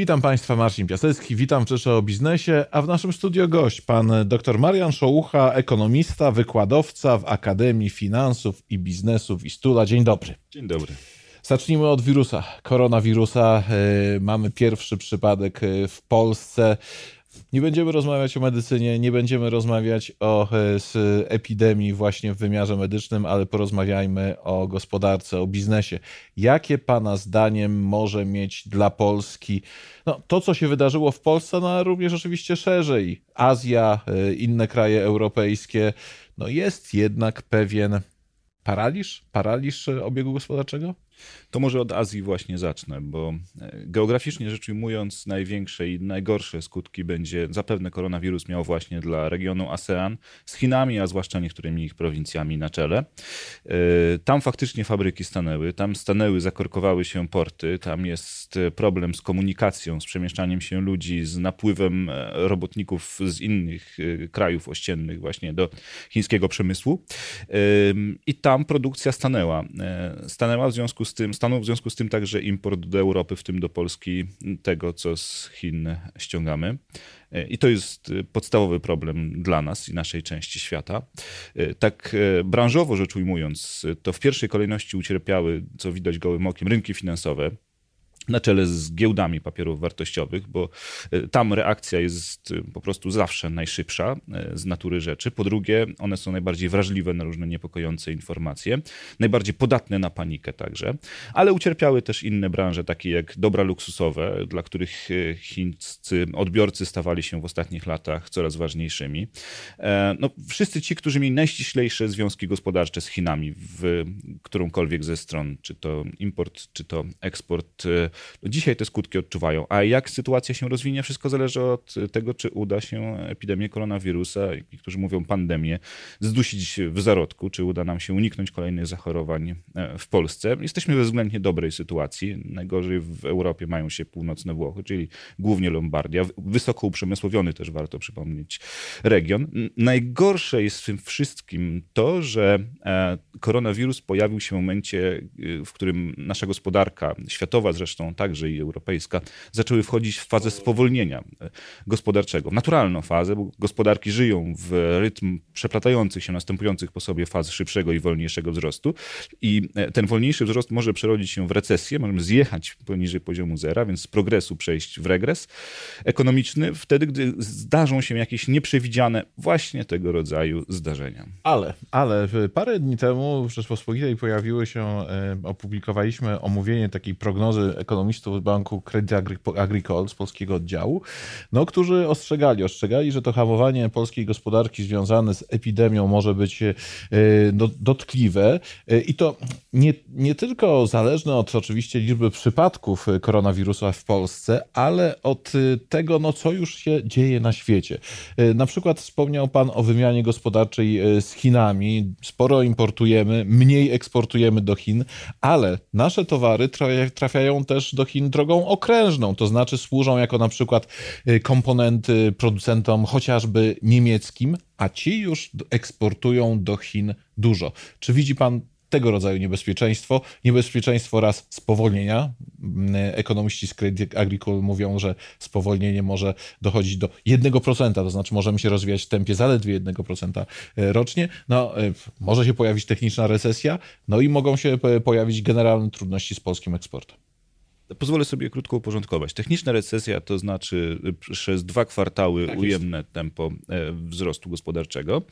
Witam Państwa, Marcin Piasecki, witam w o Biznesie, a w naszym studio gość pan dr Marian Szołucha, ekonomista, wykładowca w Akademii Finansów i Biznesu w Istula. Dzień dobry. Dzień dobry. Zacznijmy od wirusa, koronawirusa. E, mamy pierwszy przypadek e, w Polsce. Nie będziemy rozmawiać o medycynie, nie będziemy rozmawiać o e, epidemii właśnie w wymiarze medycznym, ale porozmawiajmy o gospodarce, o biznesie. Jakie Pana zdaniem może mieć dla Polski no, to, co się wydarzyło w Polsce, no, ale również oczywiście szerzej, Azja, e, inne kraje europejskie, no jest jednak pewien paraliż, paraliż obiegu gospodarczego? To może od Azji właśnie zacznę, bo e, geograficznie rzecz ujmując, największe i najgorsze skutki będzie zapewne koronawirus miał właśnie dla regionu ASEAN z Chinami, a zwłaszcza niektórymi ich prowincjami na czele. E, tam faktycznie fabryki stanęły, tam stanęły, zakorkowały się porty, tam jest problem z komunikacją, z przemieszczaniem się ludzi, z napływem e, robotników z innych krajów ościennych właśnie do chińskiego przemysłu. I tam produkcja stanęła. Stanęła w związku z tym, stanął w związku z tym także import do Europy, w tym do Polski, tego, co z Chin ściągamy. I to jest podstawowy problem dla nas i naszej części świata. Tak branżowo rzecz ujmując, to w pierwszej kolejności ucierpiały, co widać gołym okiem, rynki finansowe na czele z giełdami papierów wartościowych, bo e, tam reakcja jest e, po prostu zawsze najszybsza e, z natury rzeczy. Po drugie, one są najbardziej wrażliwe na różne niepokojące informacje, najbardziej podatne na panikę także, ale ucierpiały też inne branże, takie jak dobra luksusowe, dla których chińscy odbiorcy stawali się w ostatnich latach coraz ważniejszymi. No, wszyscy ci, którzy mieli najściślejsze związki gospodarcze z Chinami w którąkolwiek ze stron, czy to import, czy to eksport no dzisiaj te skutki odczuwają. A jak sytuacja się rozwinie, wszystko zależy od tego, czy uda się epidemię koronawirusa, niektórzy mówią pandemię, zdusić w zarodku, czy uda nam się uniknąć kolejnych zachorowań e, w Polsce. Jesteśmy we względnie dobrej sytuacji. Najgorzej w Europie mają się północne Włochy, czyli głównie Lombardia. Wysoko uprzemysłowiony też warto przypomnieć region. Najgorsze jest w tym wszystkim to, że e, koronawirus pojawił się w momencie, e, w którym nasza gospodarka, światowa zresztą, zresztą także i europejska, zaczęły wchodzić w fazę spowolnienia e, gospodarczego. Naturalną fazę, bo gospodarki żyją w rytm przeplatających się, następujących po sobie faz szybszego i wolniejszego wzrostu i e, ten wolniejszy wzrost może przerodzić się w recesję, możemy zjechać poniżej poziomu zera, więc z progresu przejść w regres ekonomiczny, wtedy, gdy zdarzą się jakieś nieprzewidziane właśnie tego rodzaju zdarzenia. Ale, ale parę dni temu w Rzeczpospolitej pojawiły się, e, opublikowaliśmy omówienie takiej prognozy ekonomistów Banku Credit Agricole z polskiego oddziału, no, którzy ostrzegali, ostrzegali, że to hamowanie polskiej gospodarki związane z epidemią może być e, dotkliwe e, i to nie, nie tylko zależne od oczywiście liczby przypadków koronawirusa w Polsce, ale od tego, no, co już się dzieje na świecie. E, na przykład wspomniał Pan o wymianie gospodarczej z Chinami. Sporo importujemy, mniej eksportujemy do Chin, ale nasze towary trafiają też do Chin drogą okrężną, to znaczy służą jako na przykład y, komponenty producentom chociażby niemieckim, a ci już eksportują do Chin dużo. Czy widzi pan tego rodzaju niebezpieczeństwo. Niebezpieczeństwo raz spowolnienia. Mm, ekonomiści z Credit Agricole mówią, że spowolnienie może dochodzić do 1%, to znaczy możemy się rozwijać w tempie zaledwie 1% e, rocznie. No, e, może się pojawić techniczna recesja, no i mogą się e, pojawić generalne trudności z polskim eksportem. Pozwolę sobie krótko uporządkować. Techniczna recesja to znaczy przez dwa kwartały tak ujemne tempo e, wzrostu gospodarczego.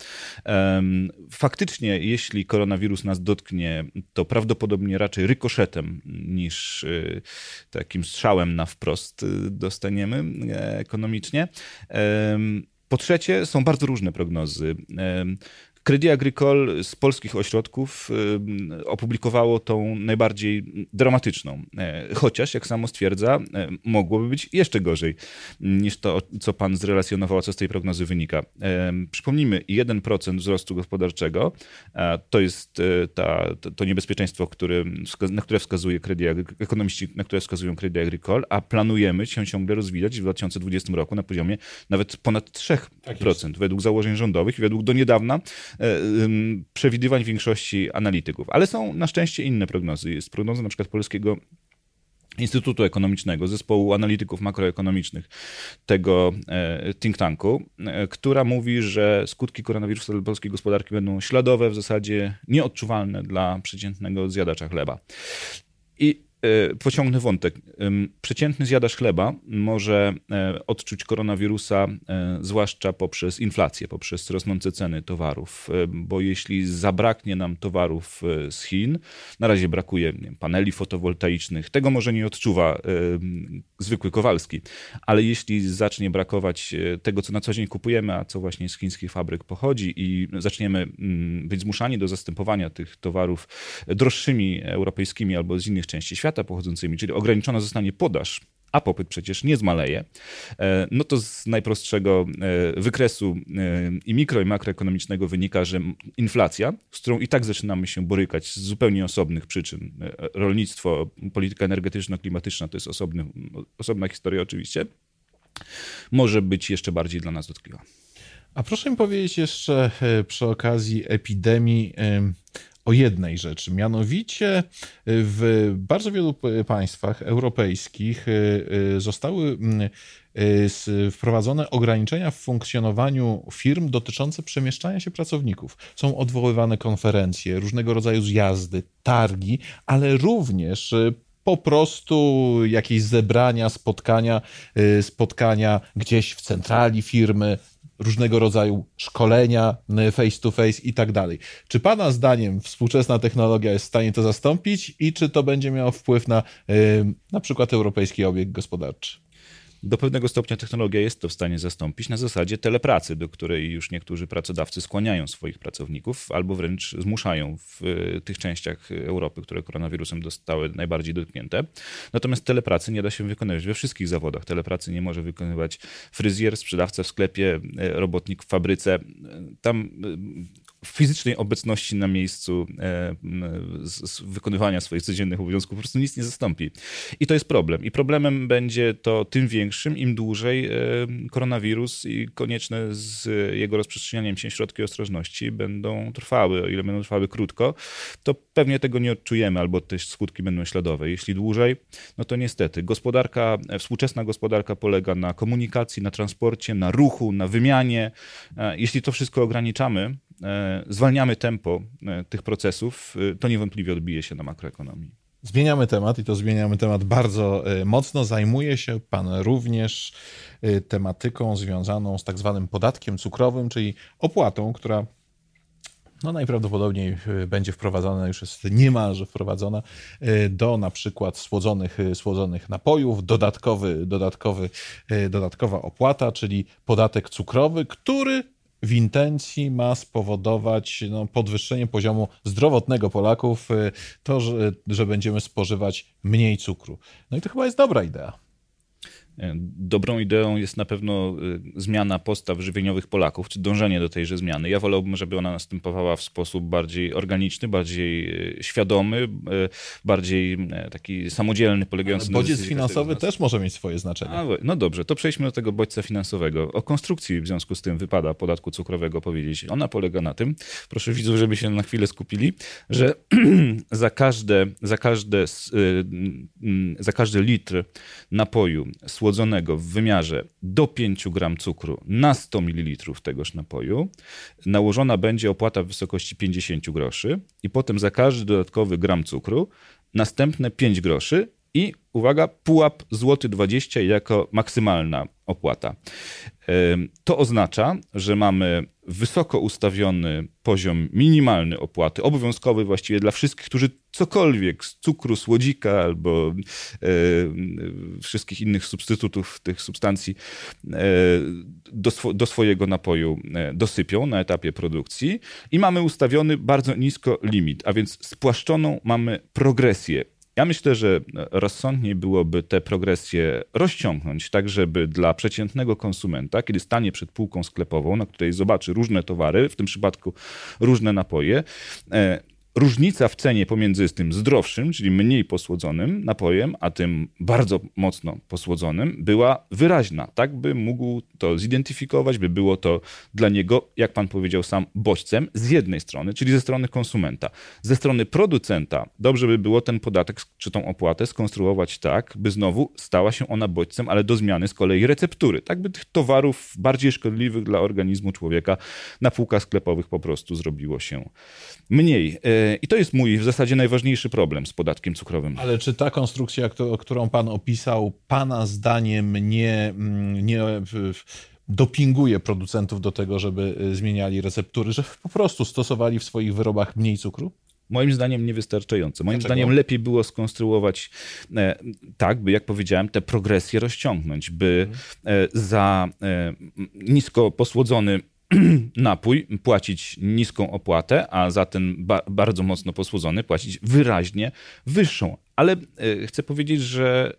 Faktycznie, jeśli koronawirus nas dotknie, to prawdopodobnie raczej rykoszetem niż e, takim strzałem na wprost e, dostaniemy ekonomicznie. Po trzecie, są bardzo różne prognozy. Credit Agricole z polskich ośrodków y, opublikowało tą najbardziej dramatyczną. E, chociaż, jak samo stwierdza, e, mogłoby być jeszcze gorzej niż to, co pan zrelacjonował, co z tej prognozy wynika. E, przypomnijmy, 1% wzrostu gospodarczego to jest ta, to niebezpieczeństwo, na które wskazuje Credit, ekonomiści, na które wskazują Credit Agricole, a planujemy się ciągle rozwijać w 2020 roku na poziomie nawet ponad 3% tak według założeń rządowych i według do niedawna przewidywań większości analityków. Ale są na szczęście inne prognozy. Jest prognoza na przykład polskiego Instytutu Ekonomicznego, zespołu analityków makroekonomicznych tego e, think tanku, e, która mówi, że skutki koronawirusa dla polskiej gospodarki będą śladowe, w zasadzie nieodczuwalne dla przeciętnego zjadacza chleba. I E, pociągnę wątek. Przeciętny zjadacz chleba może e, odczuć koronawirusa, e, zwłaszcza poprzez inflację, poprzez rosnące ceny towarów, bo jeśli zabraknie nam towarów z Chin, na razie brakuje wiem, paneli fotowoltaicznych, tego może nie odczuwa zwykły Kowalski, ale jeśli zacznie brakować tego, co na co dzień kupujemy, a co właśnie z chińskich fabryk pochodzi i zaczniemy być zmuszani do zastępowania tych towarów droższymi europejskimi albo z innych części świata, świata pochodzącymi, czyli ograniczona zostanie podaż, a popyt przecież nie zmaleje, e, no to z najprostszego e, wykresu e, i mikro i makroekonomicznego wynika, że inflacja, z którą i tak zaczynamy się borykać z zupełnie osobnych przyczyn, rolnictwo, polityka energetyczno-klimatyczna to jest osobny, osobna historia oczywiście, może być jeszcze bardziej dla nas dotkliwa. A proszę mi powiedzieć jeszcze przy okazji epidemii o jednej rzeczy. Mianowicie w bardzo wielu państwach europejskich y, y, zostały mm, y, wprowadzone ograniczenia w funkcjonowaniu firm dotyczące przemieszczania się pracowników. Są odwoływane konferencje, różnego rodzaju zjazdy, targi, ale również po prostu jakieś zebrania, spotkania, spotkania gdzieś w centrali firmy, różnego rodzaju szkolenia face to face i tak dalej. Czy Pana zdaniem współczesna technologia jest w stanie to zastąpić i czy to będzie miało wpływ na na przykład europejski obieg gospodarczy? Do pewnego stopnia technologia jest to w stanie zastąpić na zasadzie telepracy, do której już niektórzy pracodawcy skłaniają swoich pracowników albo wręcz zmuszają w e, tych częściach Europy, które koronawirusem zostały najbardziej dotknięte. Natomiast telepracy nie da się wykonywać we wszystkich zawodach. Telepracy nie może wykonywać fryzjer, sprzedawca w sklepie, e, robotnik w fabryce. Tam e, fizycznej obecności na miejscu e, z, wykonywania swoich codziennych obowiązków po prostu nic nie zastąpi. I to jest problem. I problemem będzie to tym większym, im dłużej e, koronawirus i konieczne z jego rozprzestrzenianiem się środki ostrożności będą trwały. O ile będą trwały krótko, to pewnie tego nie odczujemy, albo te skutki będą śladowe. Jeśli dłużej, no to niestety. Gospodarka, współczesna gospodarka polega na komunikacji, na transporcie, na ruchu, na wymianie. E, jeśli to wszystko ograniczamy, E, zwalniamy tempo e, tych procesów, e, to niewątpliwie odbije się na makroekonomii. Zmieniamy temat i to zmieniamy temat bardzo mocno. Zajmuje się Pan również tematyką związaną z tak zwanym podatkiem cukrowym, czyli opłatą, która no najprawdopodobniej będzie wprowadzona, już jest niemalże wprowadzona do na przykład słodzonych, słodzonych napojów, dodatkowy, dodatkowy, dodatkowa opłata, czyli podatek cukrowy, który w intencji ma spowodować no, podwyższenie poziomu zdrowotnego Polaków, y, to, że, że będziemy spożywać mniej cukru. No i to chyba jest dobra idea. Dobrą ideą jest na pewno y, zmiana postaw żywieniowych Polaków, czy dążenie do tejże zmiany. Ja wolałbym, żeby ona następowała w sposób bardziej organiczny, bardziej y, świadomy, y, bardziej taki samodzielny, polegający Ale na... Bodziec finansowy też może mieć swoje znaczenie. A, no dobrze, to przejdźmy do tego bodźca finansowego. O konstrukcji w związku z tym wypada podatku cukrowego powiedzieć. Ona polega na tym, proszę widzów, żeby się na chwilę skupili, że za każde, za każde, za każdy litr napoju słodzonego w wymiarze do 5 gram cukru na 100 ml tegoż napoju. Nałożona będzie opłata w wysokości 50 groszy i potem za każdy dodatkowy gram cukru następne 5 groszy i uwaga, pułap złoty 20 jako maksymalna opłata. To oznacza, że mamy wysoko ustawiony poziom minimalny opłaty, obowiązkowy właściwie dla wszystkich, którzy cokolwiek z cukru, słodzika albo e, wszystkich innych substytutów tych substancji e, do, swo do swojego napoju e, dosypią na etapie produkcji i mamy ustawiony bardzo nisko limit, a więc spłaszczoną mamy progresję ja myślę, że rozsądniej byłoby tę progresję rozciągnąć, tak żeby dla przeciętnego konsumenta, kiedy stanie przed półką sklepową, na której zobaczy różne towary, w tym przypadku różne napoje, e, różnica w cenie pomiędzy tym zdrowszym, czyli mniej posłodzonym napojem, a tym bardzo mocno posłodzonym, była wyraźna. Tak by mógł to zidentyfikować, by było to dla niego, jak pan powiedział sam, bodźcem z jednej strony, czyli ze strony konsumenta. Ze strony producenta dobrze by było ten podatek czy tą opłatę skonstruować tak, by znowu stała się ona bodźcem, ale do zmiany z kolei receptury. Tak by tych towarów bardziej szkodliwych dla organizmu człowieka na półkach sklepowych po prostu zrobiło się mniej. I to jest mój w zasadzie najważniejszy problem z podatkiem cukrowym. Ale czy ta konstrukcja, którą pan opisał, pana zdaniem nie, mm, nie dopinguje producentów do tego, żeby e, zmieniali receptury, że po prostu stosowali w swoich wyrobach mniej cukru? Moim zdaniem niewystarczająco. Moim Dlaczego? zdaniem lepiej było skonstruować e, tak, by jak powiedziałem, te progresje rozciągnąć, by e, za e, nisko posłodzony napój płacić niską opłatę, a za ten ba bardzo mocno posłodzony płacić wyraźnie wyższą ale e, chcę powiedzieć, że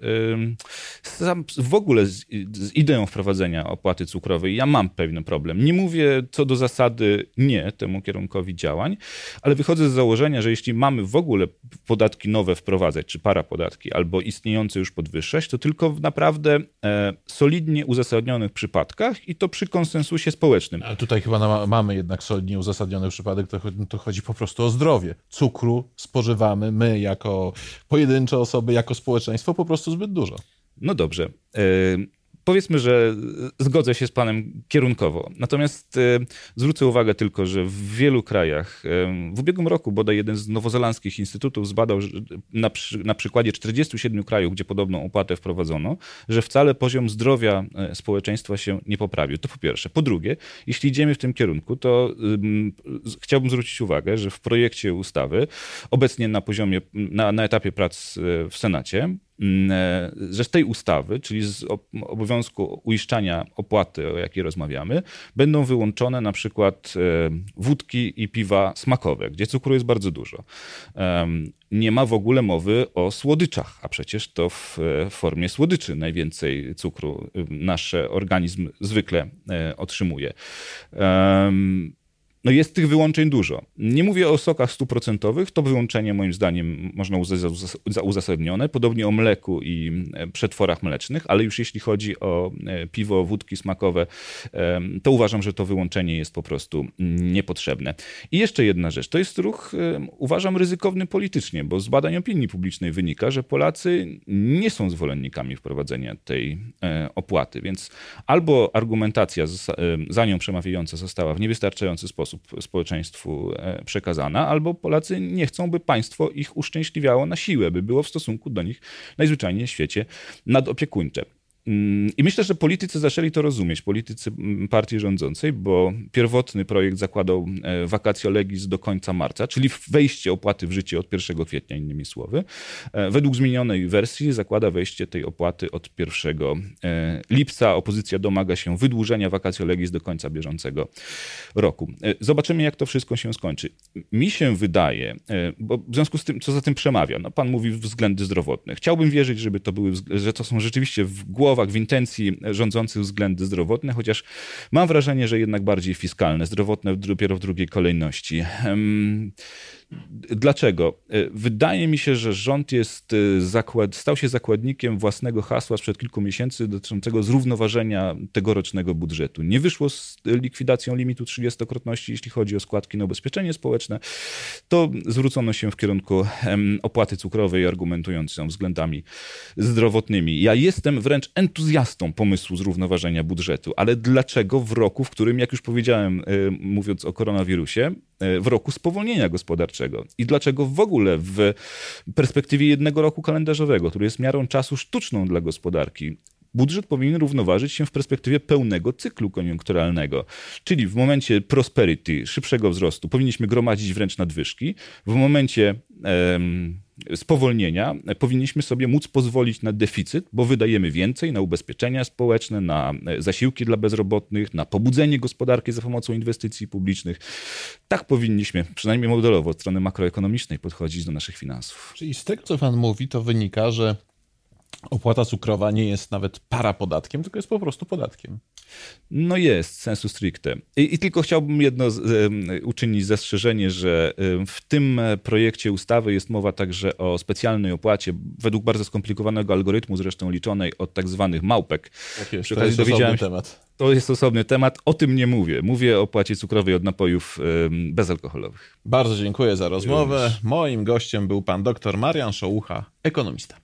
w ogóle z, z, ideą wprowadzenia opłaty cukrowej ja mam pewien problem. Nie mówię co do zasady nie temu kierunkowi działań, ale wychodzę z założenia, że jeśli mamy w ogóle podatki nowe wprowadzać, czy parapodatki, albo istniejące już podwyższać, to tylko w naprawdę e, solidnie uzasadnionych przypadkach i to przy konsensusie społecznym. Ale tutaj chyba mamy jednak solidnie uzasadniony przypadek, to, to chodzi po prostu o zdrowie. Cukru spożywamy my jako pojedynczy pojedyncze osoby jako społeczeństwo po prostu zbyt dużo. No dobrze. E, powiedzmy, że zgodzę się z panem kierunkowo. Natomiast e, zwrócę uwagę tylko, że w wielu krajach, e, w ubiegłym roku bodaj jeden z nowozelandzkich instytutów zbadał na, przy, na przykładzie 47 krajów, gdzie podobną opłatę wprowadzono, że wcale poziom zdrowia społeczeństwa się nie poprawił. To po pierwsze. Po drugie, jeśli idziemy w tym kierunku, to chciałbym zwrócić uwagę, że w projekcie ustawy obecnie na poziomie, na, na etapie prac w Senacie e, że z tej ustawy, czyli z obowiązku uiszczania opłaty, o jakiej rozmawiamy, będą wyłączone na przykład e, wódki i piwa smakowe, gdzie cukru jest bardzo dużo. Nie ma w ogóle mowy o słodyczach, a przecież to w e, formie słodyczy najwięcej cukru nasz organizm zwykle otrzymuje. No jest tych wyłączeń dużo. Nie mówię o sokach stuprocentowych, to wyłączenie moim zdaniem można uznać za uzasadnione, podobnie o mleku i e, przetworach mlecznych, ale już jeśli chodzi o e, piwo, wódki smakowe, to uważam, że to wyłączenie jest po prostu niepotrzebne. I jeszcze jedna rzecz, to jest ruch, uważam, ryzykowny politycznie, bo z badań opinii publicznej wynika, że Polacy nie są zwolennikami wprowadzenia tej e, opłaty, więc albo argumentacja za nią przemawiająca została w niewystarczający sposób sposób społeczeństwu e, przekazana, albo Polacy nie chcą, by państwo ich uszczęśliwiało na siłę, by było w stosunku do nich najzwyczajniej w świecie nadopiekuńcze. Mm, I myślę, że politycy zaczęli to rozumieć, politycy mm, partii rządzącej, bo pierwotny projekt zakładał wakacje legis do końca marca, czyli wejście opłaty w życie od 1 kwietnia, innymi słowy. E, według zmienionej wersji zakłada wejście tej opłaty od 1 e, lipca. Opozycja domaga się wydłużenia wakacje legis do końca bieżącego roku. E, zobaczymy, jak to wszystko się skończy. Mi się wydaje, bo w związku z tym, co za tym przemawia, no pan mówi względy zdrowotne. Chciałbym wierzyć, żeby to były, że to są rzeczywiście w głowach w intencji rządzących względy zdrowotne, chociaż mam wrażenie, że jednak bardziej fiskalne, zdrowotne dopiero w drugiej kolejności. Dlaczego? E, wydaje mi się, że rząd jest e, zakład, stał się zakładnikiem własnego hasła sprzed kilku miesięcy dotyczącego zrównoważenia tegorocznego budżetu. Nie wyszło z likwidacją limitu 30-krotności, jeśli chodzi o składki na ubezpieczenie społeczne, to zwrócono się w kierunku opłaty cukrowej, argumentując ją względami zdrowotnymi. Ja jestem wręcz entuzjastą pomysłu zrównoważenia budżetu, ale dlaczego w roku, w którym, jak już powiedziałem, e, mówiąc o koronawirusie, w roku spowolnienia gospodarczego. I dlaczego w ogóle w perspektywie jednego roku kalendarzowego, który jest miarą czasu sztuczną dla gospodarki, budżet powinien równoważyć się w perspektywie pełnego cyklu koniunkturalnego. Czyli w momencie prosperity, szybszego wzrostu, powinniśmy gromadzić wręcz nadwyżki. W momencie spowolnienia powinniśmy sobie móc pozwolić na deficyt, bo wydajemy więcej na ubezpieczenia społeczne, na e, zasiłki dla bezrobotnych, na pobudzenie gospodarki za pomocą inwestycji publicznych. Tak powinniśmy, przynajmniej modelowo, od strony makroekonomicznej podchodzić do naszych finansów. Czyli z tego, co pan mówi, to wynika, że opłata cukrowa nie jest nawet parapodatkiem, tylko jest po prostu podatkiem. No jest, sensu stricte. I, I, tylko chciałbym jedno z, uczynić zastrzeżenie, że w tym projekcie ustawy jest mowa także o specjalnej opłacie, według bardzo skomplikowanego algorytmu, zresztą liczonej od tak zwanych małpek. Tak jest, to jest osobny temat. To jest osobny temat, o tym nie mówię. Mówię o opłacie cukrowej od napojów bezalkoholowych. Bardzo dziękuję za rozmowę. Moim gościem był pan dr Marian Szołucha, ekonomista.